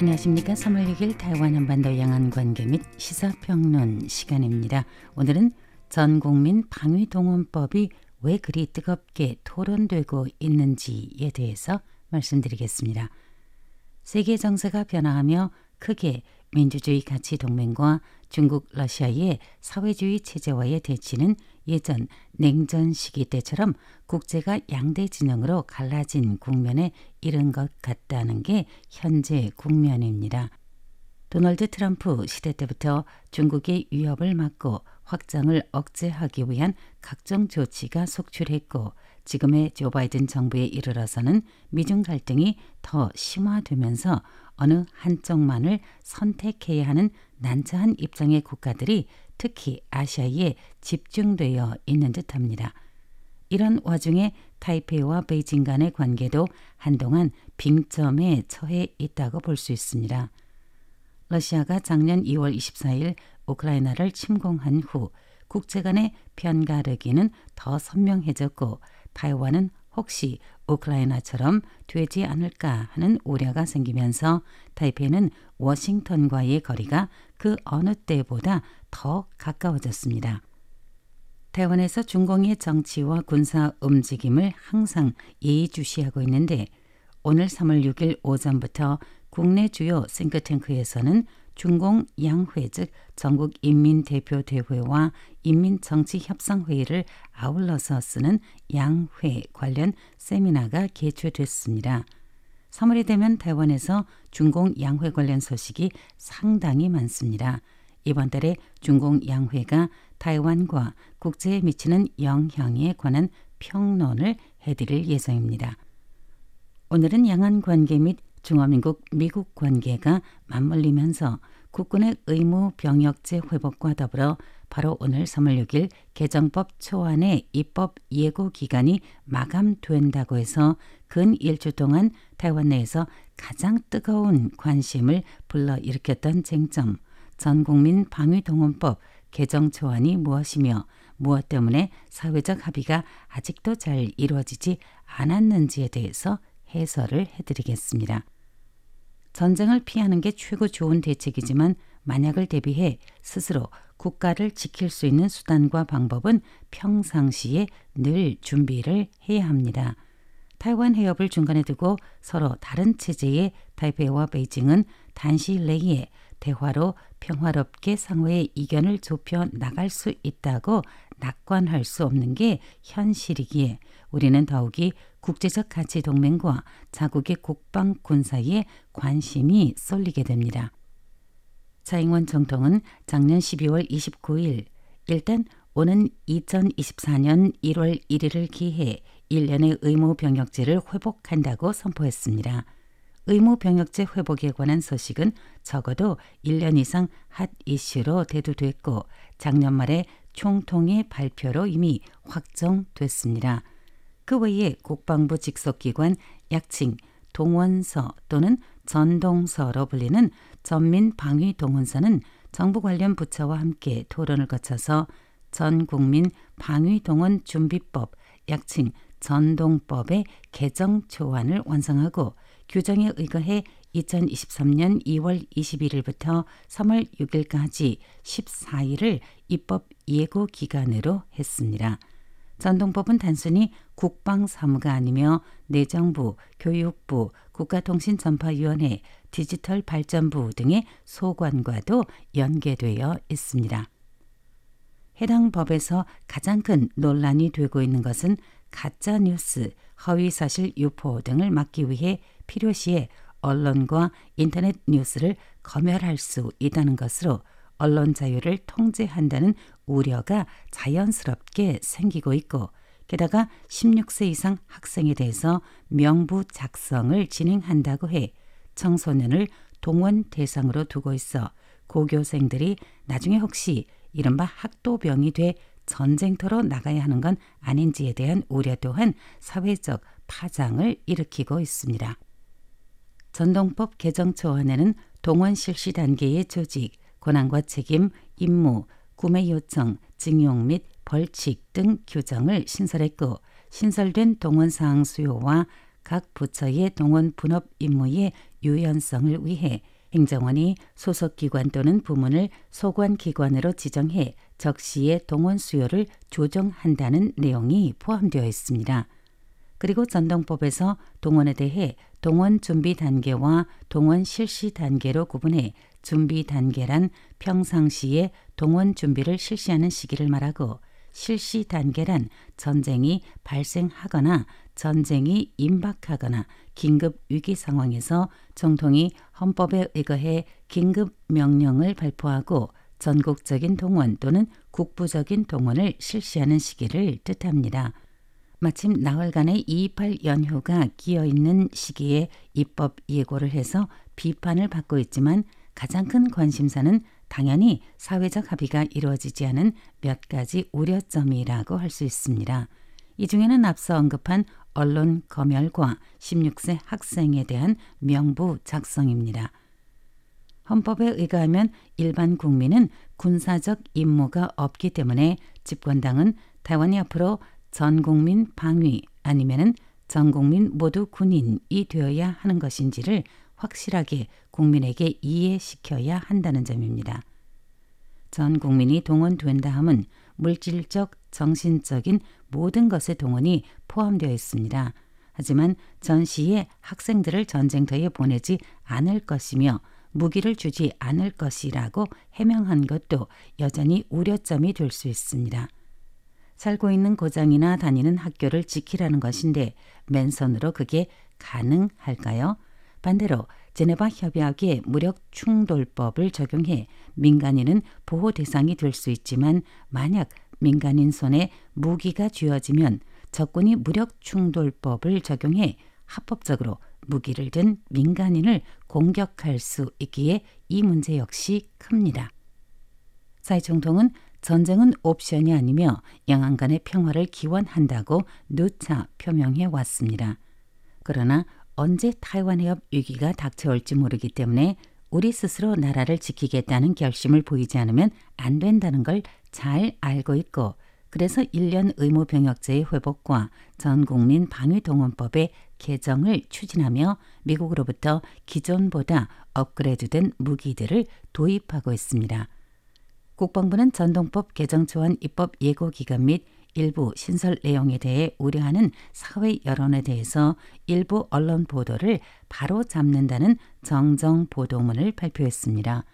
안녕하십니까. 3월 6일台湾 한반도 양안 관계 및 시사평론 시간입니다. 오늘은 전 국민 방위동원법이 왜 그리 뜨겁게 토론되고 있는지에 대해서 말씀드리겠습니다. 세계 정세가 변화하며 크게 민주주의 가치 동맹과 중국, 러시아의 사회주의 체제와의 대치는 예전 냉전 시기 때처럼 국제가 양대 진영으로 갈라진 국면에 이른 것 같다는 게 현재 국면입니다. 도널드 트럼프 시대 때부터 중국의 위협을 막고 확장을 억제하기 위한 각종 조치가 속출했고 지금의 조 바이든 정부에 이르러서는 미중 갈등이 더 심화되면서 어느 한쪽만을 선택해야 하는 난처한 입장의 국가들이 특히 아시아에 집중되어 있는 듯합니다. 이런 와중에 타이페이와 베이징 간의 관계도 한동안 빙점에 처해 있다고 볼 수 있습니다. 러시아가 작년 2월 24일 우크라이나를 침공한 후 국제 간의 편가르기는 더 선명해졌고 타이완은 혹시 우크라이나처럼 되지 않을까 하는 우려가 생기면서 타이페이는 워싱턴과의 거리가 그 어느 때보다 더 가까워졌습니다.台湾에서 중공의 정치와 군사 움직임을 항상 예의주시하고 있는데 오늘 3월 6일 오전부터 국내 주요 싱크탱크에서는 중공 양회 즉 전국 인민 대표 대회와 인민 정치 협상 회의를 아울러서 쓰는 양회 관련 세미나가 개최됐습니다. 3월이 되면台湾에서 중공 양회 관련 소식이 상당히 많습니다. 이번 달에 중공 양회가 타이완과 국제에 미치는 영향에 관한 평론을 해드릴 예정입니다. 오늘은 양안 관계 및 중화민국 미국 관계가 맞물리면서 국군의 의무 병역제 회복과 더불어 바로 오늘 3월 6일 개정법 초안의 입법 예고 기간이 마감된다고 해서 근 일주 동안台湾내에서 가장 뜨거운 관심을 불러일으켰던 쟁점 전국민 방위동원법 개정 초안이 무엇이며 무엇 때문에 사회적 합의가 아직도 잘 이루어지지 않았는지에 대해서 해설을 해드리겠습니다. 전쟁을 피하는 게 최고 좋은 대책이지만 만약을 대비해 스스로 국가를 지킬 수 있는 수단과 방법은 평상시에 늘 준비를 해야 합니다. 타이완 해협을 중간에 두고 서로 다른 체제의 타이페이와 베이징은 단시 내에 대화로 평화롭게 상호의 이견을 좁혀 나갈 수 있다고 낙관할 수 없는 게 현실이기에 우리는 더욱이 국제적 가치 동맹과 자국의 국방 군사에 관심이 쏠리게 됩니다. 차잉원总統은 작년 12월 29일 일단 오는 2024년 1월 1일을 기해 1년의 의무 병역제를 회복한다고 선포했습니다. 의무 병역제 회복에 관한 소식은 적어도 1년 이상 핫 이슈로 대두됐고 작년 말에 총통의 발표로 이미 확정됐습니다. 그 외에 국방부 직속기관 약칭 동원서 또는 전동서로 불리는 전민방위동원서는 정부 관련 부처와 함께 토론을 거쳐서 전 국민 방위동원 준비법 약칭 전동법의 개정 초안을 완성하고 규정에 의거해 2023년 2월 21일부터 3월 6일까지 14일을 입법 예고 기간으로 했습니다. 전동법은 단순히 국방사무가 아니며 내정부, 교육부, 국가통신전파위원회, 디지털발전부 등의 소관과도 연계되어 있습니다. 해당 법에서 가장 큰 논란이 되고 있는 것은 가짜 뉴스, 허위 사실 유포 등을 막기 위해 필요시에 언론과 인터넷 뉴스를 검열할 수 있다는 것으로 언론 자유를 통제한다는 우려가 자연스럽게 생기고 있고 게다가 16세 이상 학생에 대해서 명부 작성을 진행한다고 해 청소년을 동원 대상으로 두고 있어 고교생들이 나중에 혹시 이른바 학도병이 돼 전쟁터로 나가야 하는 건 아닌지에 대한 우려 또한 사회적 파장을 일으키고 있습니다. 전동법 개정 초안에는 동원 실시 단계의 조직, 권한과 책임, 임무, 구매 요청, 징용 및 벌칙 등 규정을 신설했고 신설된 동원 사항 수요와 각 부처의 동원 분업 임무의 유연성을 위해 행정원이 소속 기관 또는 부문을 소관 기관으로 지정해 적시의 동원 수요를 조정한다는 내용이 포함되어 있습니다. 그리고 전동법에서 동원에 대해 동원 준비 단계와 동원 실시 단계로 구분해 준비 단계란 평상시에 동원 준비를 실시하는 시기를 말하고 실시 단계란 전쟁이 발생하거나 전쟁이 임박하거나 긴급 위기 상황에서 정통이 헌법에 의거해 긴급 명령을 발표하고 전국적인 동원 또는 국부적인 동원을 실시하는 시기를 뜻합니다. 마침 나흘간의 228 연휴가 끼어 있는 시기에 입법 예고를 해서 비판을 받고 있지만 가장 큰 관심사는 당연히 사회적 합의가 이루어지지 않은 몇 가지 우려점이라고 할 수 있습니다. 이 중에는 앞서 언급한 언론 검열과 16세 학생에 대한 명부 작성입니다. 헌법에 의거하면 일반 국민은 군사적 임무가 없기 때문에 집권당은台湾이 앞으로 전 국민 방위 아니면은 전 국민 모두 군인이 되어야 하는 것인지를 확실하게 국민에게 이해시켜야 한다는 점입니다. 전 국민이 동원된다 함은 물질적, 정신적인 모든 것의 동원이 포함되어 있습니다. 하지만 전 시에 학생들을 전쟁터에 보내지 않을 것이며 무기를 주지 않을 것이라고 해명한 것도 여전히 우려점이 될 수 있습니다. 살고 있는 고장이나 다니는 학교를 지키라는 것인데 맨손으로 그게 가능할까요? 반대로 제네바 협약의 무력 충돌법을 적용해 민간인은 보호 대상이 될 수 있지만 만약 민간인 손에 무기가 쥐어지면 적군이 무력 충돌법을 적용해 합법적으로 무기를 든 민간인을 공격할 수 있기에 이 문제 역시 큽니다. 사회총통은 전쟁은 옵션이 아니며 양안 간의 평화를 기원한다고 누차 표명해 왔습니다. 그러나 언제 타이완 해협 위기가 닥쳐올지 모르기 때문에 우리 스스로 나라를 지키겠다는 결심을 보이지 않으면 안 된다는 걸 잘 알고 있고 그래서 1년 의무 병역제의 회복과 전 국민 방위 동원법의 개정을 추진하며 미국으로부터 기존보다 업그레이드된 무기들을 도입하고 있습니다. 국방부는 전동법 개정 초안 입법 예고 기간 및 일부 신설 내용에 대해 우려하는 사회 여론에 대해서 일부 언론 보도를 바로 잡는다는 정정 보도문을 발표했습니다.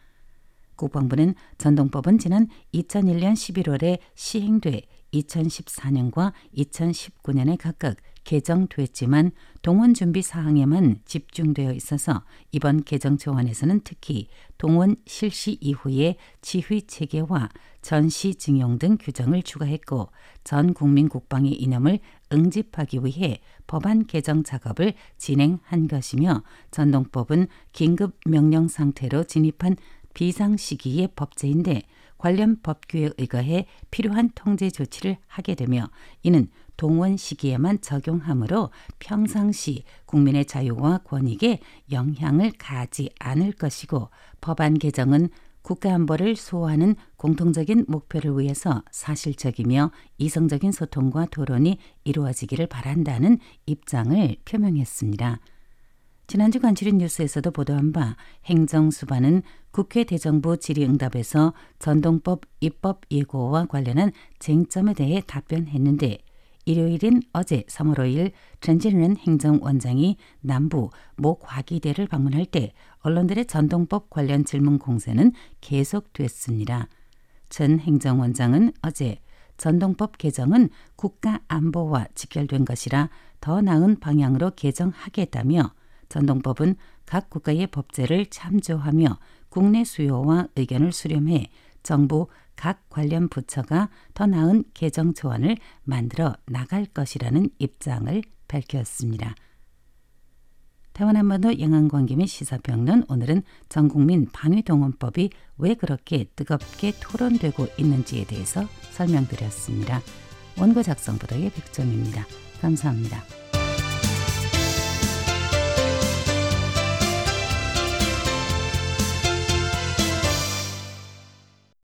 국방부는 전동법은 지난 2001년 11월에 시행돼 2014년과 2019년에 각각 개정됐지만 동원 준비 사항에만 집중되어 있어서 이번 개정 조안에서는 특히 동원 실시 이후의 지휘 체계와 전시 증용 등 규정을 추가했고 전 국민 국방의 이념을 응집하기 위해 법안 개정 작업을 진행한 것이며 전동법은 긴급 명령 상태로 진입한 비상 시기의 법제인데 관련 법규에 의거해 필요한 통제 조치를 하게 되며 이는 동원 시기에만 적용하므로 평상시 국민의 자유와 권익에 영향을 가지 않을 것이고 법안 개정은 국가안보를 수호하는 공통적인 목표를 위해서 사실적이며 이성적인 소통과 토론이 이루어지기를 바란다는 입장을 표명했습니다. 지난주 간추린 뉴스에서도 보도한 바 행정수반은 국회 대정부 질의응답에서 전동법 입법 예고와 관련한 쟁점에 대해 답변했는데 일요일인 어제 3월 5일 전진은 행정원장이 남부 모 과기대를 방문할 때 언론들의 전동법 관련 질문 공세는 계속됐습니다. 전 행정원장은 어제 전동법 개정은 국가 안보와 직결된 것이라 더 나은 방향으로 개정하겠다며 전동법은 각 국가의 법제를 참조하며 국내 수요와 의견을 수렴해 정부 각 관련 부처가 더 나은 개정 조안을 만들어 나갈 것이라는 입장을 밝혔습니다.台湾한반도 영안관계 및 시사평론 오늘은 전국민 방위동원법이 왜 그렇게 뜨겁게 토론되고 있는지에 대해서 설명드렸습니다. 원고 작성 보도의 백점입니다. 감사합니다.